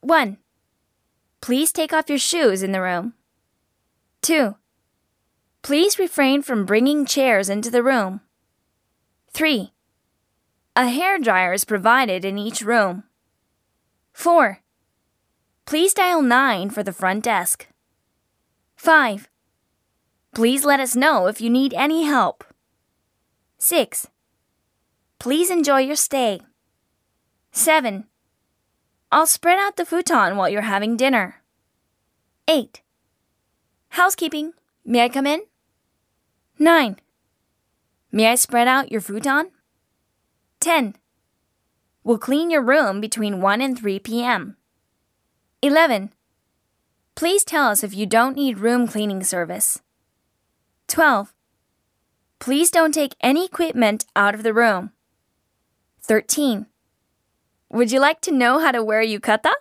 1. Please take off your shoes in the room. 2. Please refrain from bringing chairs into the room. 3. A hair dryer is provided in each room. 4. Please dial 9 for the front desk. 5. Please let us know if you need any help. 6. Please enjoy your stay. 7. I'll spread out the futon while you're having dinner. 8. Housekeeping. May I come in? 9. May I spread out your futon? 10. We'll clean your room between 1 and 3 p.m. 11. Please tell us if you don't need room cleaning service. 12. Please don't take any equipment out of the room. 13. Would you like to know how to wear yukata?